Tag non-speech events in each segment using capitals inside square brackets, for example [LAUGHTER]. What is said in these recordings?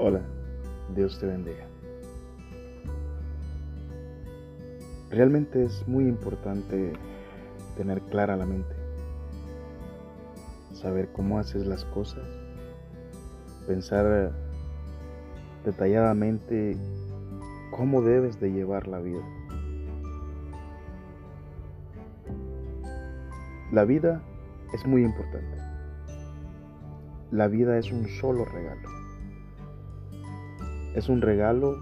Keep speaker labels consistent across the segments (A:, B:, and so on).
A: Hola, Dios te bendiga. Realmente es muy importante tener clara la mente, saber cómo haces las cosas, pensar detalladamente cómo debes de llevar la vida. La vida es muy importante. La vida es un solo regalo. Es un regalo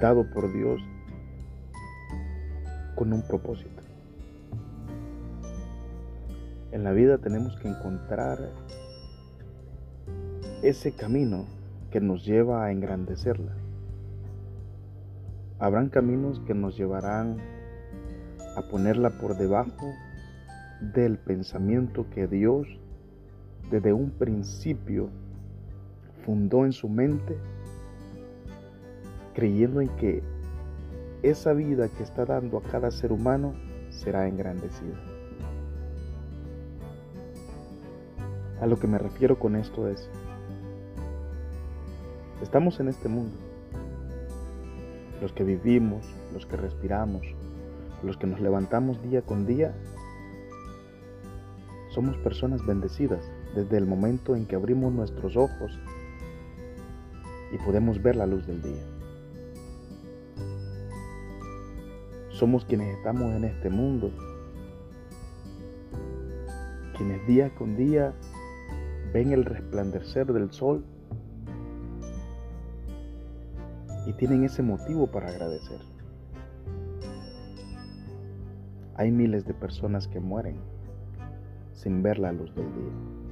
A: dado por Dios con un propósito. En la vida tenemos que encontrar ese camino que nos lleva a engrandecerla. Habrán caminos que nos llevarán a ponerla por debajo del pensamiento que Dios desde un principio fundó en su mente, creyendo en que esa vida que está dando a cada ser humano será engrandecida. A lo que me refiero con esto es, estamos en este mundo, los que vivimos, los que respiramos, los que nos levantamos día con día, somos personas bendecidas desde el momento en que abrimos nuestros ojos y podemos ver la luz del día. Somos quienes estamos en este mundo, quienes día con día ven el resplandecer del sol y tienen ese motivo para agradecer. Hay miles de personas que mueren sin ver la luz del día.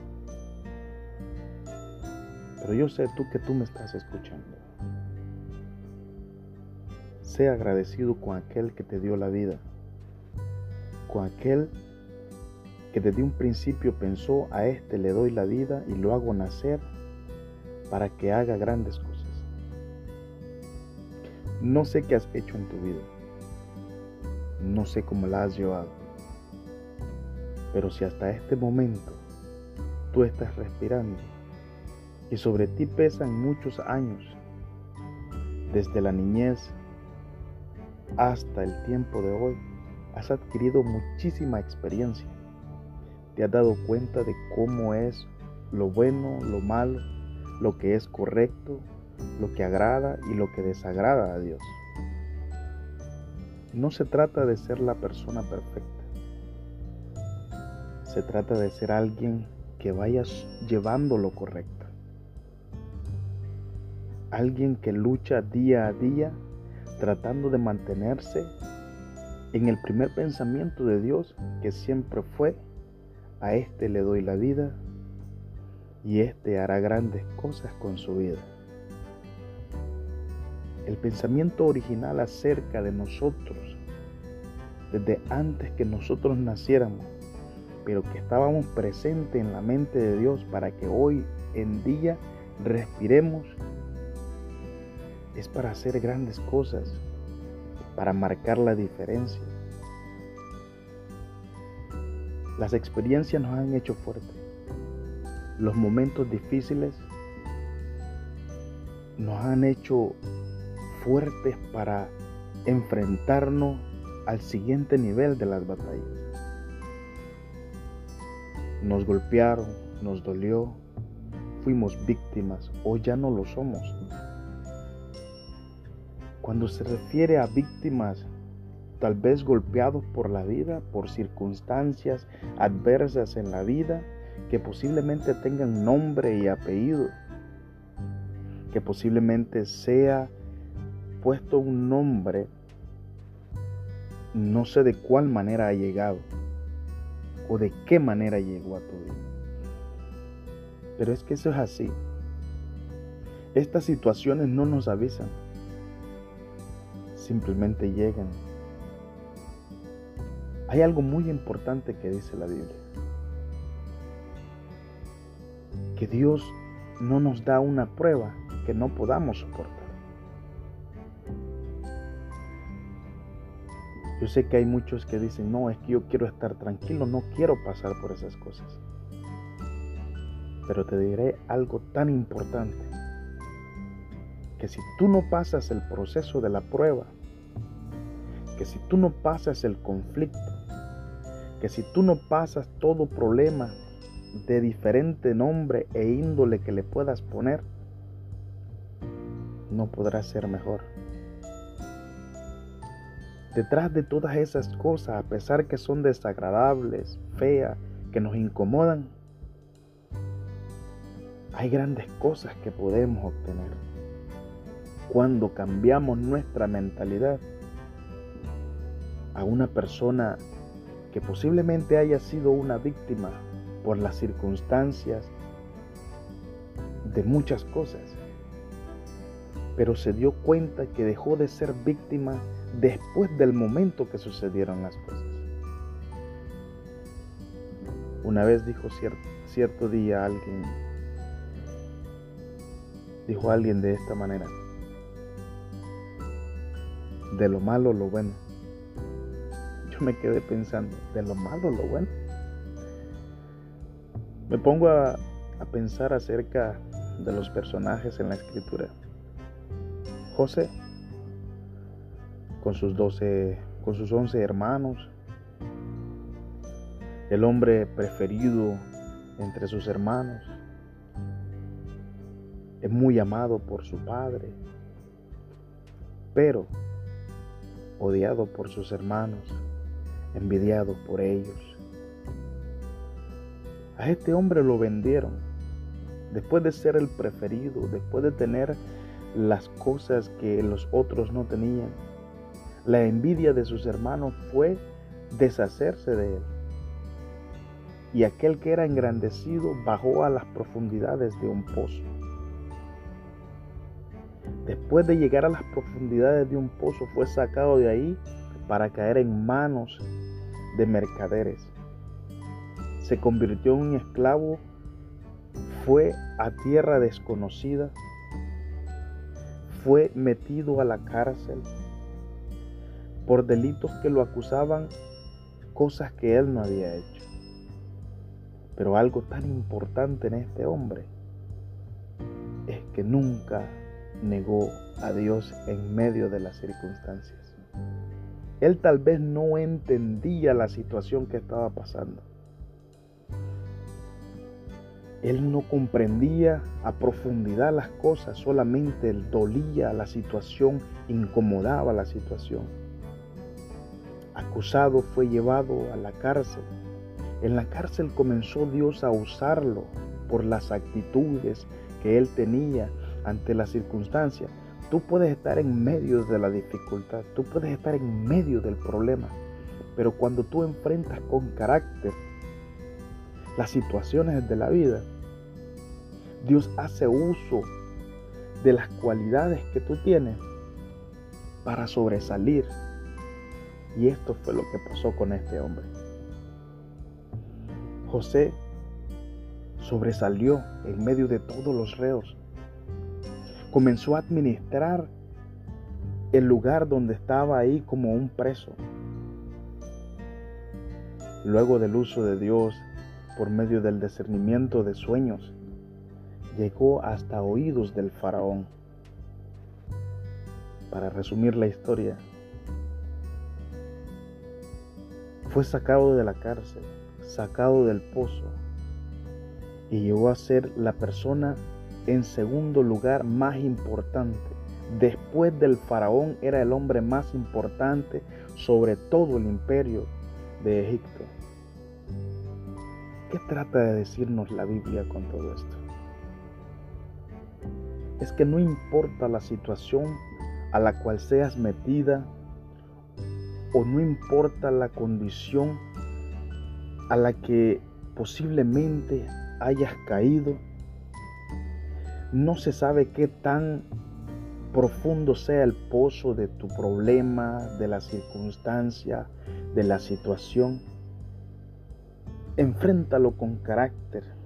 A: Pero yo sé tú que tú me estás escuchando. Sé agradecido con aquel que te dio la vida, con aquel que desde un principio pensó a este le doy la vida y lo hago nacer para que haga grandes cosas. No sé qué has hecho en tu vida, no sé cómo la has llevado. Pero si hasta este momento tú estás respirando y sobre ti pesan muchos años, desde la niñez hasta el tiempo de hoy, has adquirido muchísima experiencia. Te has dado cuenta de cómo es lo bueno, lo malo, lo que es correcto, lo que agrada y lo que desagrada a Dios. No se trata de ser la persona perfecta. Se trata de ser alguien que vaya llevando lo correcto. Alguien que lucha día a día tratando de mantenerse en el primer pensamiento de Dios que siempre fue, a este le doy la vida y este hará grandes cosas con su vida el pensamiento original acerca de nosotros, desde antes que nosotros naciéramos, pero que estábamos presentes en la mente de Dios para que hoy en día respiremos, es para hacer grandes cosas, para marcar la diferencia. Las experiencias nos han hecho fuertes. Los momentos difíciles nos han hecho fuertes para enfrentarnos al siguiente nivel de las batallas. Nos golpearon, nos dolió, fuimos víctimas o ya no lo somos. Cuando se refiere a víctimas, tal vez golpeados por la vida, por circunstancias adversas en la vida, que posiblemente tengan nombre y apellido, que posiblemente sea puesto un nombre, no sé de cuál manera ha llegado o de qué manera llegó a tu vida. Pero es que eso es así. Estas situaciones no nos avisan, simplemente llegan. Hay algo muy importante que dice la Biblia. Que Dios no nos da una prueba que no podamos soportar. Yo sé que hay muchos que dicen, no, es que yo quiero estar tranquilo, no quiero pasar por esas cosas. Pero te diré algo tan importante, que si tú no pasas el proceso de la prueba, que si tú no pasas el conflicto, que si tú no pasas todo problema de diferente nombre e índole que le puedas poner, no podrás ser mejor. Detrás de todas esas cosas, a pesar que son desagradables, feas, que nos incomodan, hay grandes cosas que podemos obtener cuando cambiamos nuestra mentalidad a una persona que posiblemente haya sido una víctima por las circunstancias de muchas cosas, pero se dio cuenta que dejó de ser víctima después del momento que sucedieron las cosas. Una vez dijo cierto, día alguien, dijo alguien de esta manera, de lo malo lo bueno. Yo me quedé pensando, de lo malo lo bueno. Me pongo a, a pensar acerca de los personajes en la escritura. José, con sus doce, con sus once hermanos, el hombre preferido entre sus hermanos, es muy amado por su padre, pero odiado por sus hermanos, envidiado por ellos. A este hombre lo vendieron, después de ser el preferido, después de tener las cosas que los otros no tenían. La envidia de sus hermanos fue deshacerse de él. Y aquel que era engrandecido bajó a las profundidades de un pozo. Después de llegar a las profundidades de un pozo fue sacado de ahí para caer en manos de mercaderes. Se convirtió en un esclavo, fue a tierra desconocida fue metido a la cárcel por delitos que lo acusaban, cosas que él no había hecho. Pero algo tan importante en este hombre es que nunca negó a Dios en medio de las circunstancias. Él tal vez no entendía la situación que estaba pasando. Él no comprendía a profundidad las cosas, solamente dolía la situación, incomodaba la situación. Acusado fue llevado a la cárcel. En la cárcel comenzó Dios a usarlo por las actitudes que él tenía ante las circunstancias. Tú puedes estar en medio de la dificultad, tú puedes estar en medio del problema, pero cuando tú enfrentas con carácter las situaciones de la vida, Dios hace uso de las cualidades que tú tienes para sobresalir. Y esto fue lo que pasó con este hombre. José sobresalió en medio de todos los reos. Comenzó a administrar el lugar donde estaba ahí como un preso. Luego del uso de Dios por medio del discernimiento de sueños, llegó hasta oídos del faraón. Para resumir la historia, fue sacado de la cárcel, sacado del pozo y llegó a ser la persona en segundo lugar más importante. Después del faraón era el hombre más importante sobre todo el imperio de Egipto. ¿Qué trata de decirnos la Biblia con todo esto? es que no importa la situación a la cual seas metida o no importa la condición a la que posiblemente hayas caído, no se sabe qué tan profundo sea el pozo de tu problema, de la circunstancia, de la situación. Enfréntalo con carácter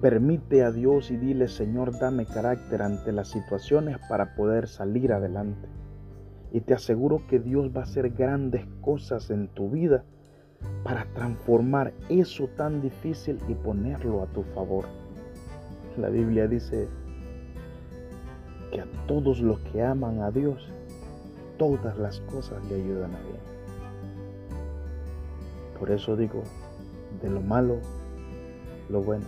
A: Permite a Dios y dile, Señor, dame carácter ante las situaciones para poder salir adelante. Y te aseguro que Dios va a hacer grandes cosas en tu vida para transformar eso tan difícil y ponerlo a tu favor. La Biblia dice que a todos los que aman a Dios, todas las cosas le ayudan a bien. Por eso digo, de lo malo, lo bueno.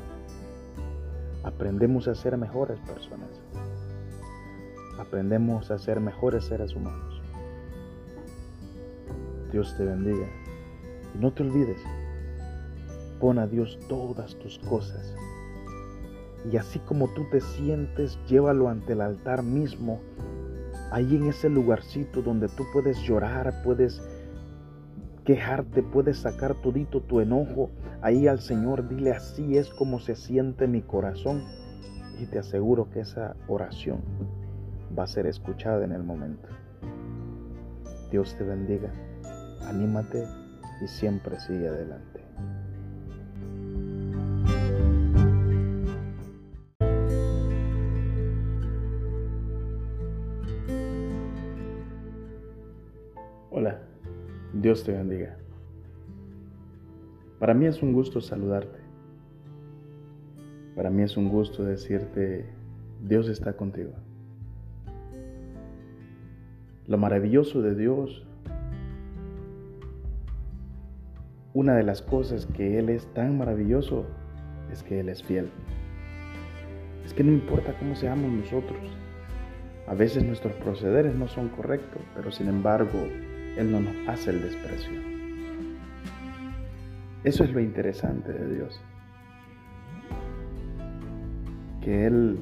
A: Aprendemos a ser mejores personas. Aprendemos a ser mejores seres humanos. Dios te bendiga. Y no te olvides, pon a Dios todas tus cosas. Y así como tú te sientes, llévalo ante el altar mismo, ahí en ese lugarcito donde tú puedes llorar, puedes quejarte, puedes sacar todito tu enojo. Ahí al Señor dile así es como se siente mi corazón. Y te aseguro que esa oración va a ser escuchada en el momento. Dios te bendiga. Anímate y siempre sigue adelante. Dios te bendiga. Para mí es un gusto saludarte. Para mí es un gusto decirte, Dios está contigo. Lo maravilloso de Dios Una de las cosas que Él es tan maravilloso es que Él es fiel. Es que no importa cómo seamos nosotros. A veces nuestros procederes no son correctos, pero sin embargo Él no nos hace el desprecio. Eso es lo interesante de Dios. Que Él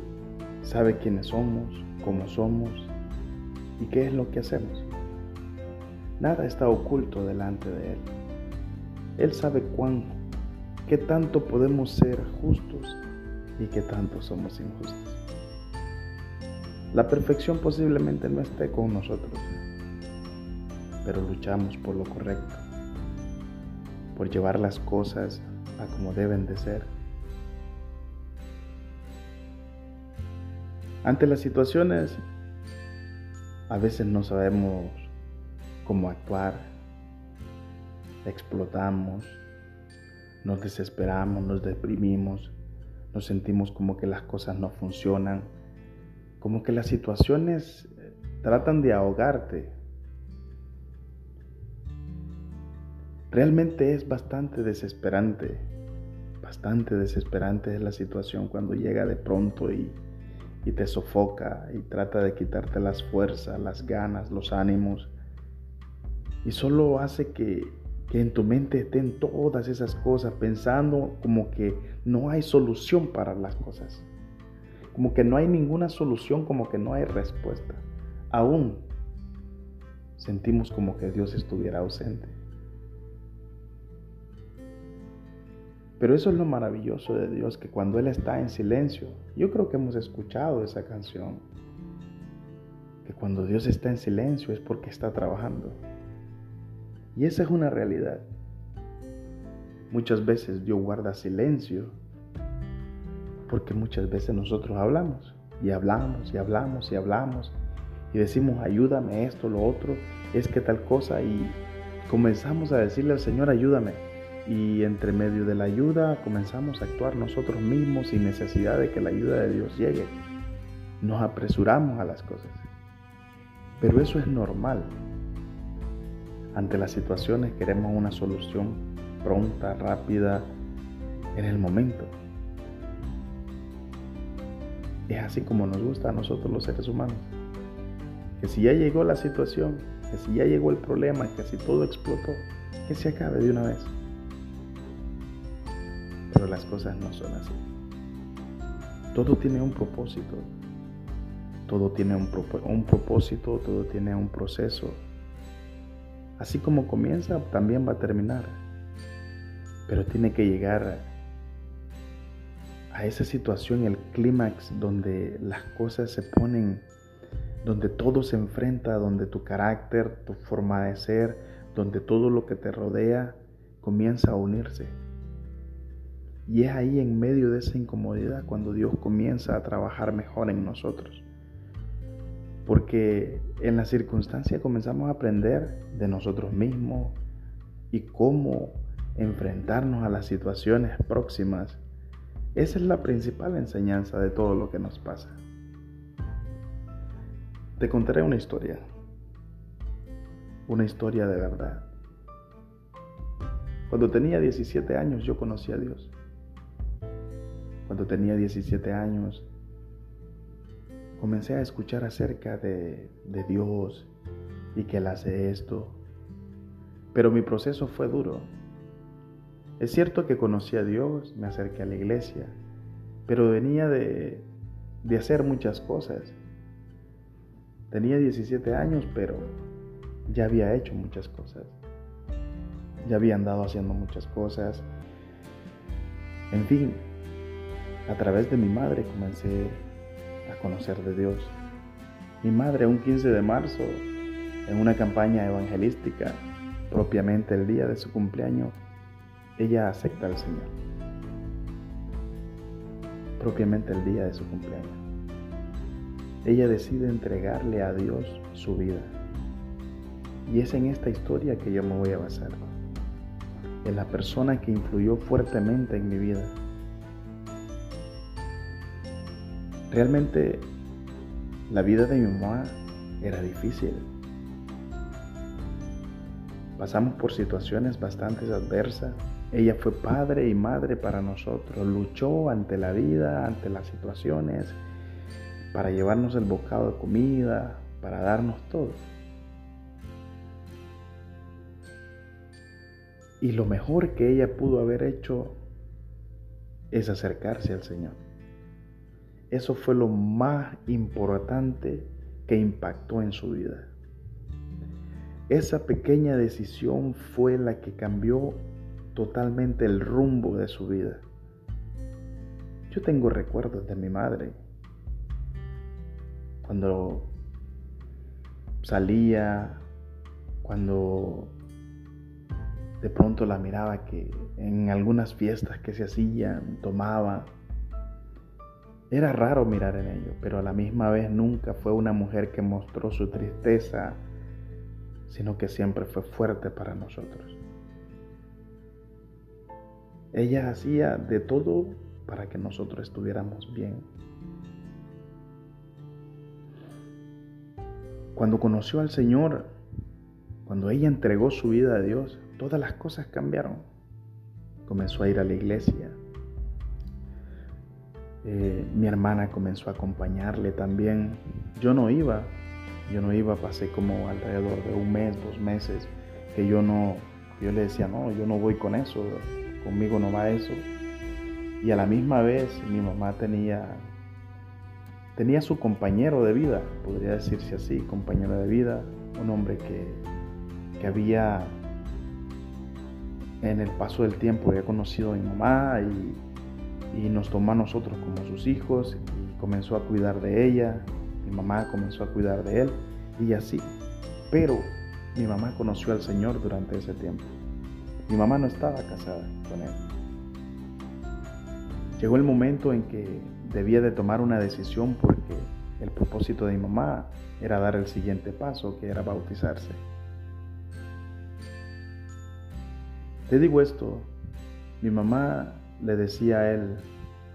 A: sabe quiénes somos, cómo somos y qué es lo que hacemos. Nada está oculto delante de Él. Él sabe cuán, qué tanto podemos ser justos y qué tanto somos injustos. La perfección posiblemente no esté con nosotros, pero luchamos por lo correcto, por llevar las cosas a como deben de ser. Ante las situaciones, a veces no sabemos cómo actuar, explotamos, nos desesperamos, nos deprimimos, nos sentimos como que las cosas no funcionan, como que las situaciones eh, tratan de ahogarte. Realmente es bastante desesperante, bastante desesperante es la situación cuando llega de pronto y, y te sofoca y trata de quitarte las fuerzas, las ganas, los ánimos y solo hace que que en tu mente estén todas esas cosas pensando como que no hay solución para las cosas. Como que no hay ninguna solución, como que no hay respuesta. Aún sentimos como que Dios estuviera ausente. Pero eso es lo maravilloso de Dios, que cuando Él está en silencio, yo creo que hemos escuchado esa canción, que cuando Dios está en silencio es porque está trabajando. Y esa es una realidad. Muchas veces Dios guarda silencio porque muchas veces nosotros hablamos y hablamos y hablamos y hablamos y decimos ayúdame esto, lo otro, es que tal cosa y comenzamos a decirle al Señor ayúdame y entre medio de la ayuda comenzamos a actuar nosotros mismos sin necesidad de que la ayuda de Dios llegue. Nos apresuramos a las cosas. Pero eso es normal. Ante las situaciones queremos una solución pronta, rápida, en el momento. Es así como nos gusta a nosotros los seres humanos. Que si ya llegó la situación, que si ya llegó el problema, que si todo explotó, que se acabe de una vez. Pero las cosas no son así. Todo tiene un propósito. Todo tiene un, un propósito, todo tiene un proceso, Así como comienza, también va a terminar. Pero tiene que llegar a esa situación, el clímax, donde las cosas se ponen, donde todo se enfrenta, donde tu carácter, tu forma de ser, donde todo lo que te rodea comienza a unirse. Y es ahí en medio de esa incomodidad cuando Dios comienza a trabajar mejor en nosotros porque en la circunstancia comenzamos a aprender de nosotros mismos, y cómo enfrentarnos a las situaciones próximas. Esa es la principal enseñanza de todo lo que nos pasa. Te contaré una historia, una historia de verdad. Cuando tenía 17 años yo conocí a Dios. Cuando tenía 17 años comencé a escuchar acerca de, Dios y que Él hace esto. Pero mi proceso fue duro. Es cierto que conocí a Dios, me acerqué a la iglesia, pero venía de, de hacer muchas cosas. Tenía 17 años, pero ya había hecho muchas cosas. Ya había andado haciendo muchas cosas. En fin, a través de mi madre comencé a conocer de Dios. Mi madre un 15 de marzo, en una campaña evangelística, propiamente el día de su cumpleaños, ella acepta al Señor. Propiamente el día de su cumpleaños. Ella decide entregarle a Dios su vida. Y es en esta historia que yo me voy a basar. En la persona que influyó fuertemente en mi vida. Realmente la vida de mi mamá era difícil. Pasamos por situaciones bastante adversas. Ella fue padre y madre para nosotros. Luchó ante la vida, ante las situaciones para llevarnos el bocado de comida, para darnos todo. Y lo mejor que ella pudo haber hecho es acercarse al Señor. Eso fue lo más importante que impactó en su vida. Esa pequeña decisión fue la que cambió totalmente el rumbo de su vida. Yo tengo recuerdos de mi madre cuando salía, cuando de pronto la miraba que en algunas fiestas que se hacían, tomaba. Era raro mirar en ello, pero a la misma vez nunca fue una mujer que mostró su tristeza, sino que siempre fue fuerte para nosotros. Ella hacía de todo para que nosotros estuviéramos bien. Cuando conoció al Señor, cuando ella entregó su vida a Dios, todas las cosas cambiaron. Comenzó a ir a la iglesia. Eh, mi hermana comenzó a acompañarle también. Yo no iba, yo no iba, pasé como alrededor de un mes, dos meses, que yo no, yo le decía, no, yo no voy con eso, conmigo no va eso. Y a la misma vez mi mamá tenía tenía su compañero de vida, podría decirse así, compañero de vida, un hombre que, que había en el paso del tiempo había conocido a mi mamá y, y, nos tomó a nosotros como sus hijos y comenzó a cuidar de ella, mi mamá comenzó a cuidar de él y así. Pero mi mamá conoció al Señor durante ese tiempo. Mi mamá no estaba casada con él. Llegó el momento en que debía de tomar una decisión porque el propósito de mi mamá era dar el siguiente paso, que era bautizarse. Te digo esto, mi mamá le decía a él,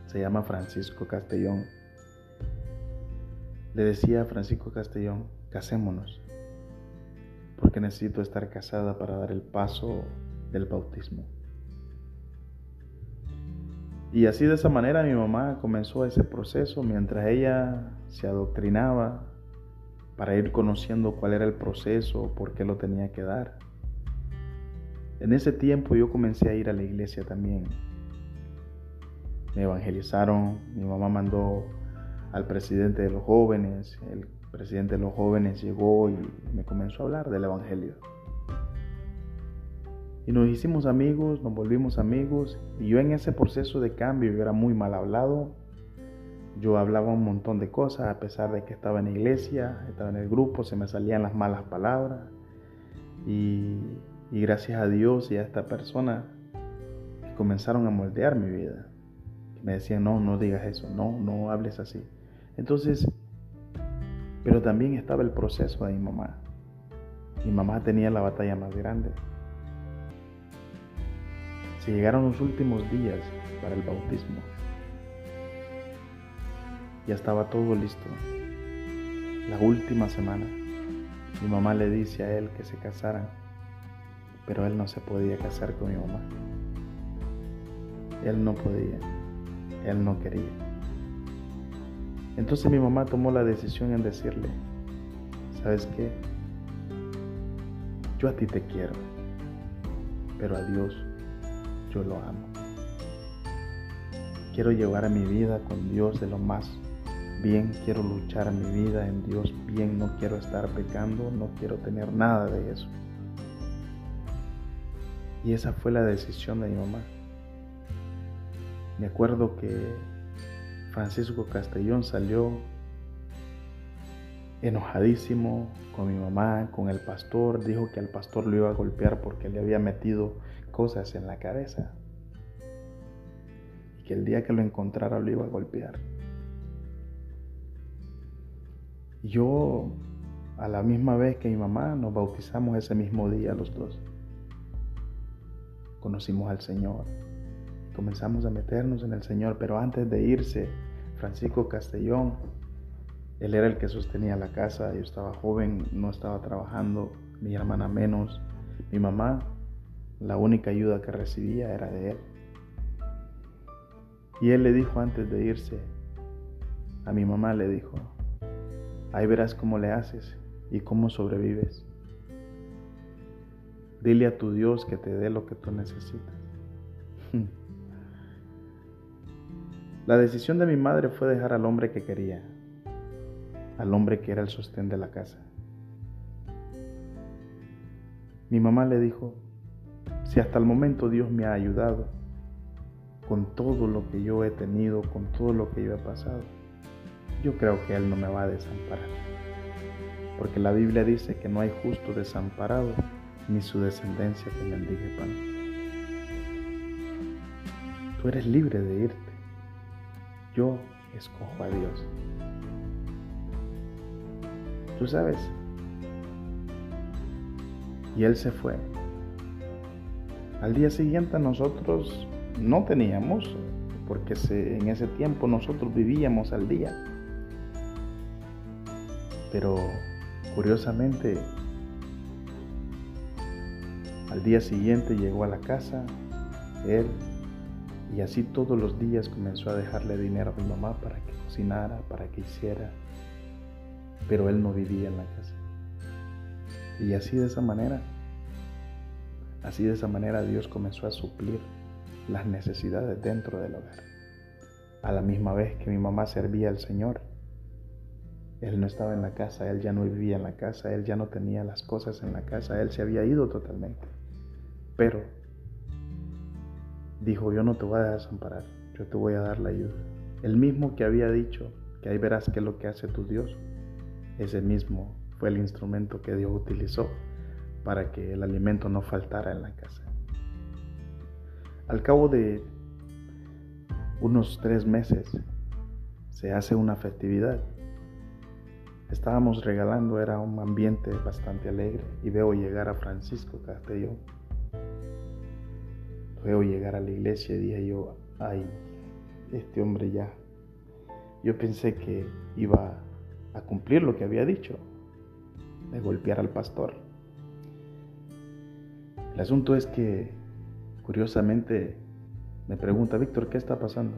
A: se llama Francisco Castellón, le decía a Francisco Castellón, casémonos, porque necesito estar casada para dar el paso del bautismo. Y así de esa manera mi mamá comenzó ese proceso mientras ella se adoctrinaba para ir conociendo cuál era el proceso, por qué lo tenía que dar. En ese tiempo yo comencé a ir a la iglesia también. Me evangelizaron, mi mamá mandó al presidente de los jóvenes, el presidente de los jóvenes llegó y me comenzó a hablar del evangelio. Y nos hicimos amigos, nos volvimos amigos. Y yo en ese proceso de cambio, yo era muy mal hablado. Yo hablaba un montón de cosas, a pesar de que estaba en la iglesia, estaba en el grupo, se me salían las malas palabras. Y, y gracias a Dios y a esta persona comenzaron a moldear mi vida. Me decían, no, no digas eso, no, no hables así. Entonces, pero también estaba el proceso de mi mamá. Mi mamá tenía la batalla más grande Se llegaron los últimos días para el bautismo. Ya estaba todo listo. La última semana, mi mamá le dice a él que se casaran, pero él no se podía casar con mi mamá. Él no podía, él no quería. Entonces mi mamá tomó la decisión en decirle, ¿sabes qué? Yo a ti te quiero, pero a Dios yo lo amo. Quiero llevar a mi vida con Dios de lo más bien, quiero luchar mi vida en Dios bien, no quiero estar pecando, no quiero tener nada de eso. Y esa fue la decisión de mi mamá. Me acuerdo que Francisco Castellón salió enojadísimo con mi mamá, con el pastor, dijo que al pastor lo iba a golpear porque le había metido cosas en la cabeza y que el día que lo encontrara lo iba a golpear. Yo, a la misma vez que mi mamá, nos bautizamos ese mismo día los dos. Conocimos al Señor, comenzamos a meternos en el Señor, pero antes de irse, Francisco Castellón, él era el que sostenía la casa, yo estaba joven, no estaba trabajando, mi hermana menos, mi mamá, la única ayuda que recibía era de él. Y él le dijo antes de irse, a mi mamá le dijo, ahí verás cómo le haces y cómo sobrevives. Dile a tu Dios que te dé lo que tú necesitas. [LAUGHS] [LAUGHS] La decisión de mi madre fue dejar al hombre que quería, al hombre que era el sostén de la casa. Mi mamá le dijo, si hasta el momento Dios me ha ayudado con todo lo que yo he tenido, con todo lo que yo he pasado, yo creo que Él no me va a desamparar. Porque la Biblia dice que no hay justo desamparado ni su descendencia que mendigue pan. Tú eres libre de irte yo escojo a Dios. Tú sabes. Y él se fue. Al día siguiente nosotros no teníamos, porque en ese tiempo nosotros vivíamos al día. Pero curiosamente, al día siguiente llegó a la casa, él y así todos los días comenzó a dejarle dinero a mi mamá para que cocinara, para que hiciera. Pero él no vivía en la casa. Y así de esa manera, así de esa manera Dios comenzó a suplir las necesidades dentro del hogar. A la misma vez que mi mamá servía al Señor, él no estaba en la casa, él ya no vivía en la casa, él ya no tenía las cosas en la casa, él se había ido totalmente. Pero dijo, yo no te voy a desamparar, yo te voy a dar la ayuda. El mismo que había dicho que ahí verás qué es lo que hace tu Dios, ese mismo fue el instrumento que Dios utilizó para que el alimento no faltara en la casa. Al cabo de unos tres meses se hace una festividad. Estábamos regalando, era un ambiente bastante alegre y veo llegar a Francisco Castellón Veo llegar a la iglesia y dije yo, ay, este hombre ya. Yo pensé que iba a cumplir lo que había dicho, de golpear al pastor. El asunto es que, curiosamente, me pregunta, Víctor, ¿qué está pasando?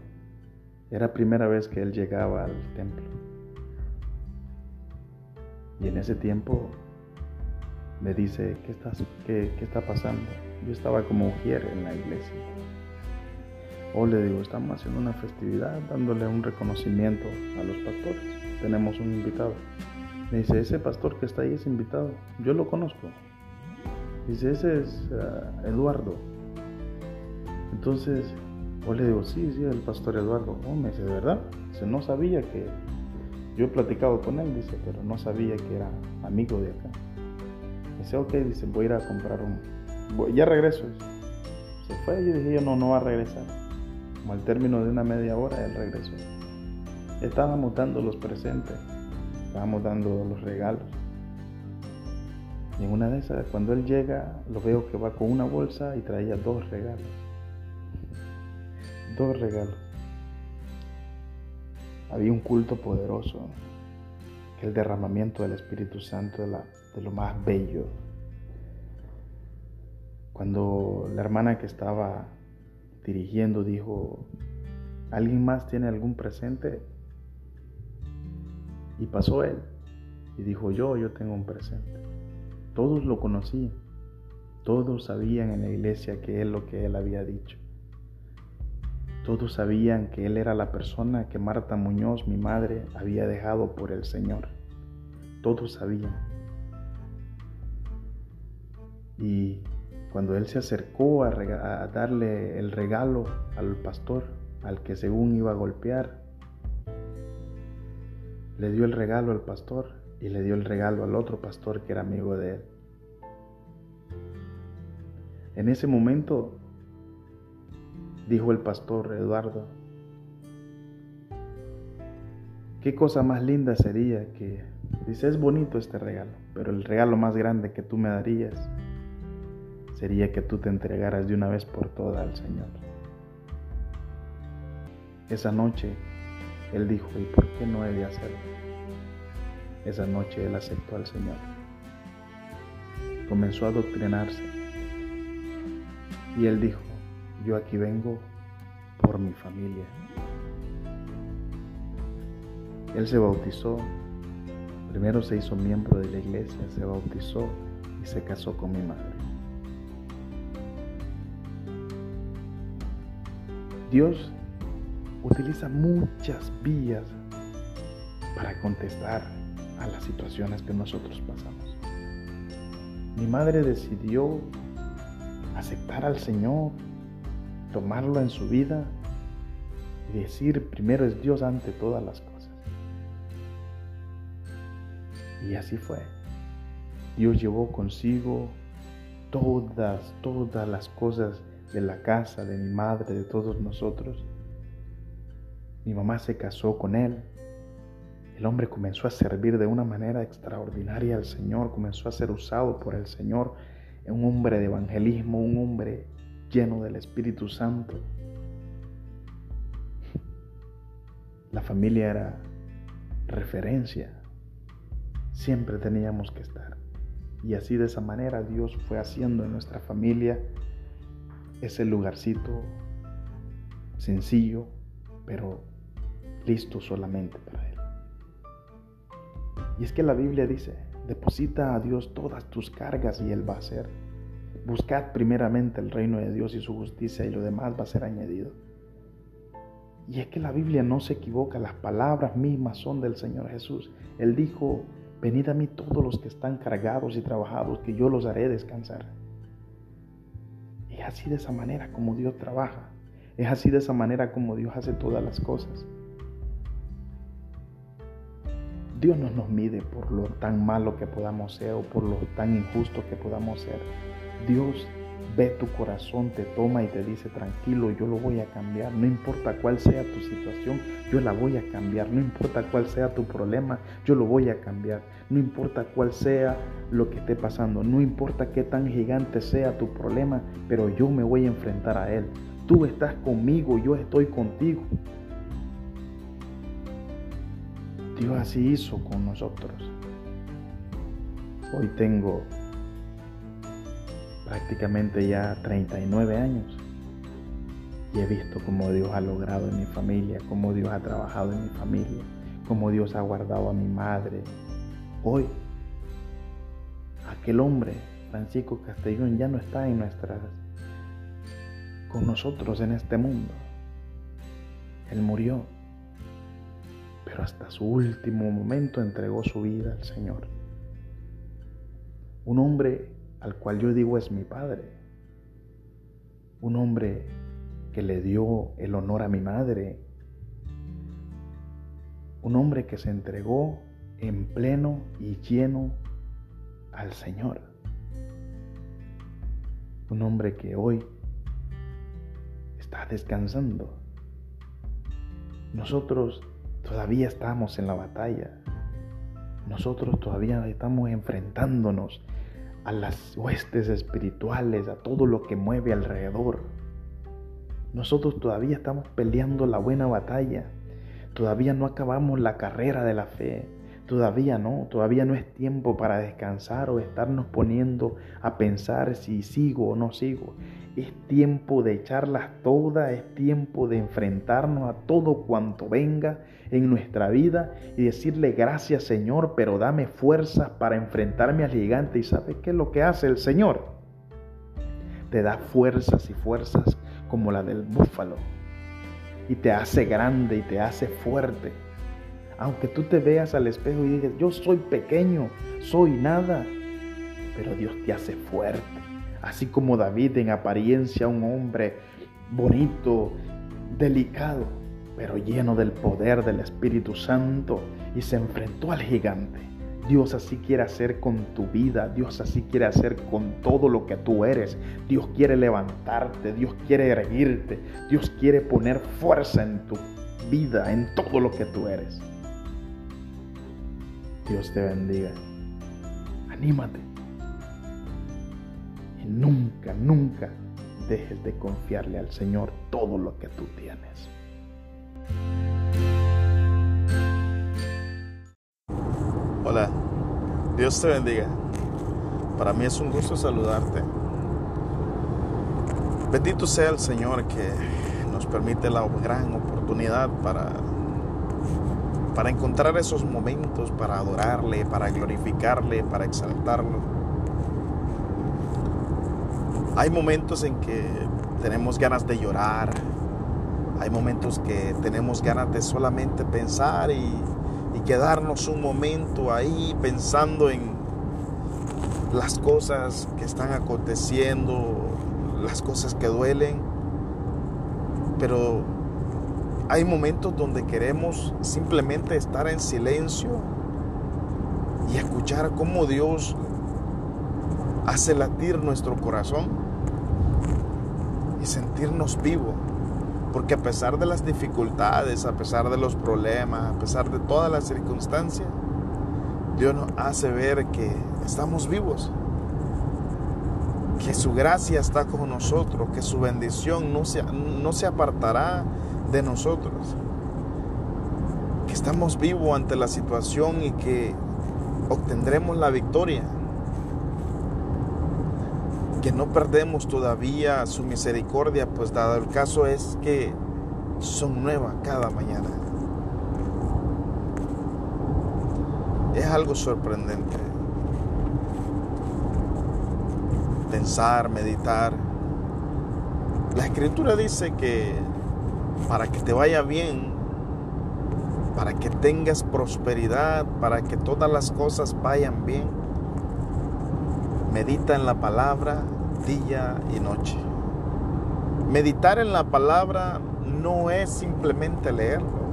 A: Era primera vez que él llegaba al templo. Y en ese tiempo me dice, ¿qué, estás, qué, qué está pasando? Yo estaba como ujier en la iglesia. O le digo, estamos haciendo una festividad, dándole un reconocimiento a los pastores. Tenemos un invitado. Me dice, ese pastor que está ahí es invitado. Yo lo conozco. Dice, ese es ah, Eduardo. Entonces, o le digo, sí, sí, el pastor Eduardo. Oh, me dice, ¿de verdad? Dice, no sabía que... Yo he platicado con él, dice, pero no sabía que era amigo de acá. Dice, ok, dice, voy a ir a comprar un, ya regreso. Se fue y dije yo, no, no va a regresar. Como al término de una media hora, él regresó. Estábamos dando los presentes, estábamos dando los regalos. Y en una de esas, cuando él llega, lo veo que va con una bolsa y traía dos regalos. dos regalos. Había un culto poderoso, que el derramamiento del Espíritu Santo de, la, de lo más bello. Cuando la hermana que estaba dirigiendo dijo, ¿alguien más tiene algún presente? Y pasó él y dijo, yo, yo tengo un presente. Todos lo conocían, todos sabían en la iglesia que él lo que él había dicho. Todos sabían que él era la persona que Marta Muñoz, mi madre, había dejado por el Señor. Todos sabían. Y cuando él se acercó a, darle el regalo al pastor, al que según iba a golpear, le dio el regalo al pastor y le dio el regalo al otro pastor que era amigo de él. En ese momento dijo el pastor Eduardo, qué cosa más linda sería que, dice, es bonito este regalo, pero el regalo más grande que tú me darías sería que tú te entregaras de una vez por todas al Señor. Esa noche él dijo, ¿y por qué no he de hacerlo? Esa noche él aceptó al Señor. Comenzó a adoctrinarse. Y él dijo, yo aquí vengo por mi familia. Él se bautizó, primero se hizo miembro de la iglesia, se bautizó y se casó con mi madre. Dios utiliza muchas vías para contestar a las situaciones que nosotros pasamos. Mi madre decidió aceptar al Señor, tomarlo en su vida y decir, primero es Dios ante todas las cosas. Y así fue. Dios llevó consigo todas, todas las cosas de la casa, de mi madre, de todos nosotros mi mamá se casó con él. El hombre comenzó a servir de una manera extraordinaria al Señor, comenzó a ser usado por el Señor, un hombre de evangelismo, un hombre lleno del Espíritu Santo. La familia era referencia, siempre teníamos que estar. Y así de esa manera Dios fue haciendo en nuestra familia ese lugarcito sencillo, pero listo solamente para Él. Y es que la Biblia dice, deposita a Dios todas tus cargas y Él va a hacer. Buscad primeramente el reino de Dios y su justicia y lo demás va a ser añadido. Y es que la Biblia no se equivoca, las palabras mismas son del Señor Jesús. Él dijo, venid a mí todos los que están cargados y trabajados, que yo los haré descansar. Y así de esa manera como Dios trabaja. Es así de esa manera como Dios hace todas las cosas. Dios no nos mide por lo tan malo que podamos ser o por lo tan injusto que podamos ser. Dios ve tu corazón, te toma y te dice, tranquilo, yo lo voy a cambiar. No importa cuál sea tu situación, yo la voy a cambiar. No importa cuál sea tu problema, yo lo voy a cambiar. No importa cuál sea lo que esté pasando, no importa qué tan gigante sea tu problema, pero yo me voy a enfrentar a él. Tú estás conmigo, yo estoy contigo. Dios así hizo con nosotros. Hoy tengo prácticamente ya 39 años y he visto cómo Dios ha logrado en mi familia, cómo Dios ha trabajado en mi familia, cómo Dios ha guardado a mi madre. Hoy, aquel hombre, Francisco Castellón, ya no está en nuestras, con nosotros en este mundo. Él murió pero hasta su último momento entregó su vida al Señor. Un hombre al cual yo digo es mi padre. Un hombre que le dio el honor a mi madre. Un hombre que se entregó en pleno y lleno al Señor. Un hombre que hoy está descansando. Nosotros Todavía estamos en la batalla. Nosotros todavía estamos enfrentándonos a las huestes espirituales, a todo lo que mueve alrededor. Nosotros todavía estamos peleando la buena batalla. Todavía no acabamos la carrera de la fe. Todavía no, todavía no es tiempo para descansar o estarnos poniendo a pensar si sigo o no sigo. Es tiempo de echarlas todas, es tiempo de enfrentarnos a todo cuanto venga en nuestra vida y decirle gracias Señor, pero dame fuerzas para enfrentarme al gigante. ¿Y sabes qué es lo que hace el Señor? Te da fuerzas y fuerzas como la del búfalo y te hace grande y te hace fuerte. Aunque tú te veas al espejo y digas, yo soy pequeño, soy nada, pero Dios te hace fuerte así como David en apariencia un hombre bonito, delicado, pero lleno del poder del Espíritu Santo y se enfrentó al gigante. Dios así quiere hacer con tu vida, Dios así quiere hacer con todo lo que tú eres. Dios quiere levantarte, Dios quiere erguirte, Dios quiere poner fuerza en tu vida, en todo lo que tú eres. Dios te bendiga. Anímate nunca, nunca dejes de confiarle al Señor todo lo que tú tienes.
B: Hola, Dios te bendiga. Para mí es un gusto saludarte. Bendito sea el Señor que nos permite la gran oportunidad para, para encontrar esos momentos, para adorarle, para glorificarle, para exaltarlo hay momentos en que tenemos ganas de llorar, hay momentos que tenemos ganas de solamente pensar y, quedarnos un momento ahí pensando en las cosas que están aconteciendo, las cosas que duelen. Pero hay momentos donde queremos simplemente estar en silencio y escuchar cómo Dios hace latir nuestro corazón y sentirnos vivos. Porque a pesar de las dificultades, a pesar de los problemas, a pesar de todas las circunstancias, Dios nos hace ver que estamos vivos. Que su gracia está con nosotros, que su bendición no se, no se apartará de nosotros. Que estamos vivos ante la situación y que obtendremos la victoria que no perdemos todavía su misericordia, pues dado el caso es que son nuevas cada mañana. Es algo sorprendente. Pensar, meditar. La escritura dice que para que te vaya bien, para que tengas prosperidad, para que todas las cosas vayan bien, medita en la palabra día y noche. Meditar en la palabra no es simplemente leerlo,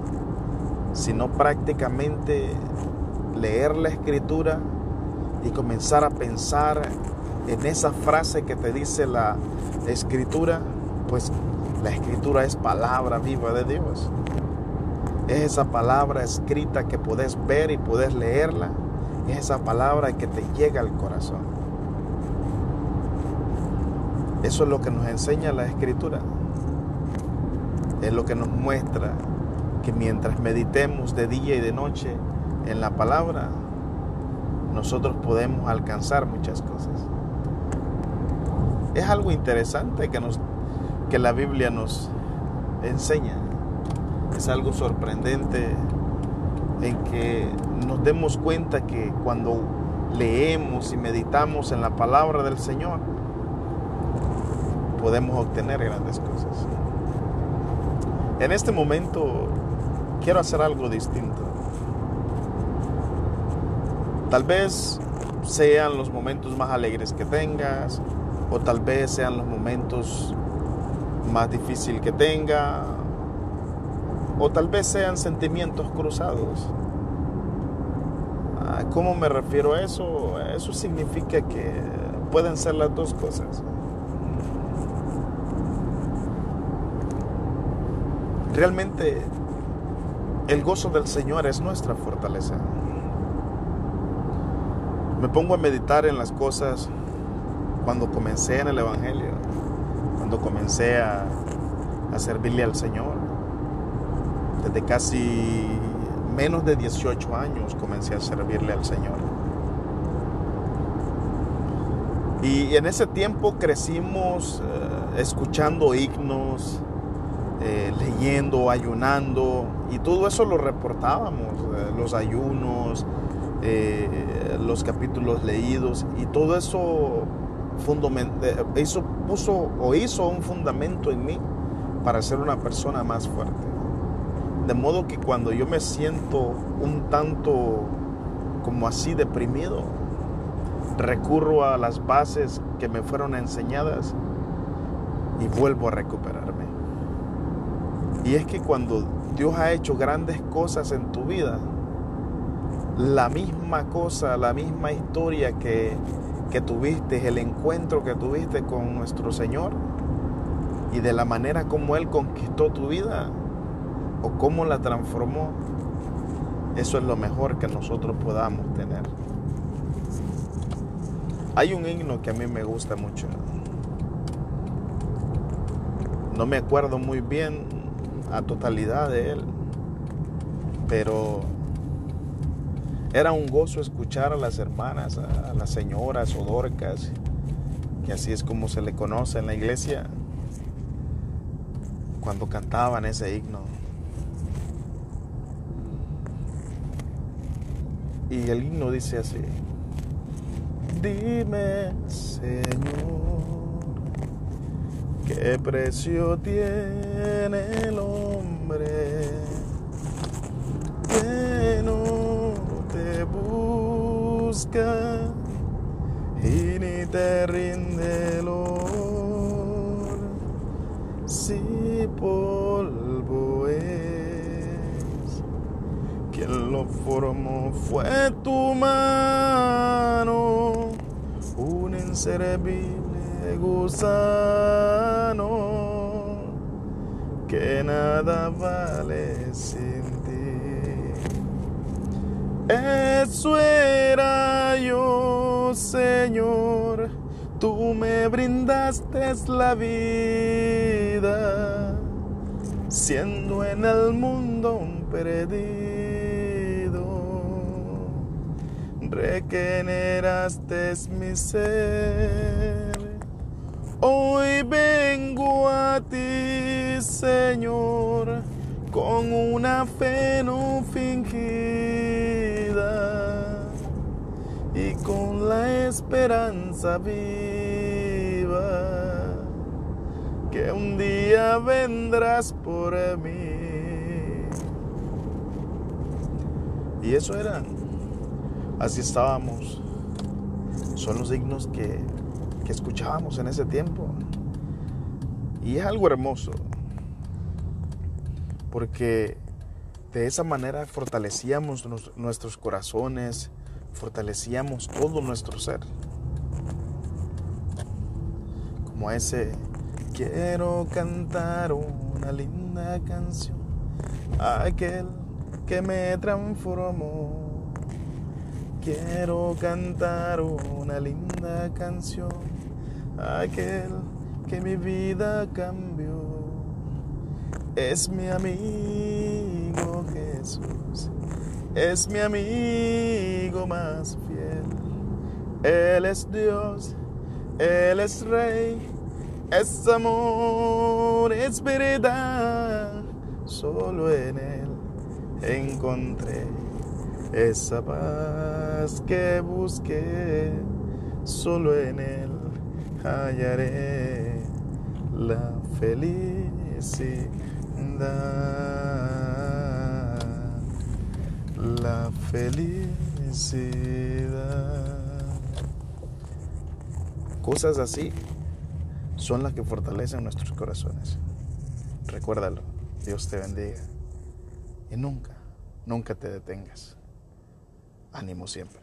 B: sino prácticamente leer la escritura y comenzar a pensar en esa frase que te dice la escritura, pues la escritura es palabra viva de Dios. Es esa palabra escrita que puedes ver y puedes leerla. Es esa palabra que te llega al corazón. Eso es lo que nos enseña la escritura. Es lo que nos muestra que mientras meditemos de día y de noche en la palabra, nosotros podemos alcanzar muchas cosas. Es algo interesante que, nos, que la Biblia nos enseña. Es algo sorprendente en que nos demos cuenta que cuando leemos y meditamos en la palabra del Señor, podemos obtener grandes cosas. En este momento quiero hacer algo distinto. Tal vez sean los momentos más alegres que tengas, o tal vez sean los momentos más difíciles que tenga, o tal vez sean sentimientos cruzados. Ah, ¿Cómo me refiero a eso? Eso significa que pueden ser las dos cosas. Realmente el gozo del Señor es nuestra fortaleza. Me pongo a meditar en las cosas cuando comencé en el Evangelio, cuando comencé a, servirle al Señor. Desde casi menos de 18 años comencé a servirle al Señor. Y en ese tiempo crecimos eh, escuchando himnos, eh, leyendo, ayunando, y todo eso lo reportábamos, eh, los ayunos, los capítulos leídos, y todo eso, eso puso o hizo un fundamento en mí para ser una persona más fuerte. De modo que cuando yo me siento un tanto como así deprimido, recurro a las bases que me fueron enseñadas y vuelvo a recuperarme. Y es que cuando Dios ha hecho grandes cosas en tu vida, la misma cosa, la misma historia que, que tuviste, el encuentro que tuviste con nuestro Señor y de la manera como Él conquistó tu vida o cómo la transformó, eso es lo mejor que nosotros podamos tener. Hay un himno que a mí me gusta mucho. No me acuerdo muy bien a totalidad de él, pero era un gozo escuchar a las hermanas, a las señoras odorcas, que así es como se le conoce en la iglesia, cuando cantaban ese himno. Y el himno dice así. Dime, Señor, qué precio tiene el hombre busca y ni te rinde el honor si polvo es quien lo formó fue tu mano un inservible gusano que nada vale sin. Eso era yo, Señor, tú me brindaste la vida, siendo en el mundo un perdido. Regeneraste mi ser. Hoy vengo a ti, Señor, con una fe no fingida y con la esperanza viva que un día vendrás por mí. Y eso era Así estábamos. Son los signos que, que escuchábamos en ese tiempo. Y es algo hermoso. Porque de esa manera fortalecíamos nuestros corazones, fortalecíamos todo nuestro ser. Como ese, quiero cantar una linda canción a aquel que me transformó Quiero cantar una linda canción, aquel que mi vida cambió. Es mi amigo Jesús, es mi amigo más fiel. Él es Dios, Él es Rey, es amor, es verdad. Solo en Él encontré esa paz que busqué, solo en Él hallaré la felicidad. La felicidad. Cosas así son las que fortalecen nuestros corazones. Recuérdalo. Dios te bendiga. Y nunca, nunca te detengas. Ánimo siempre.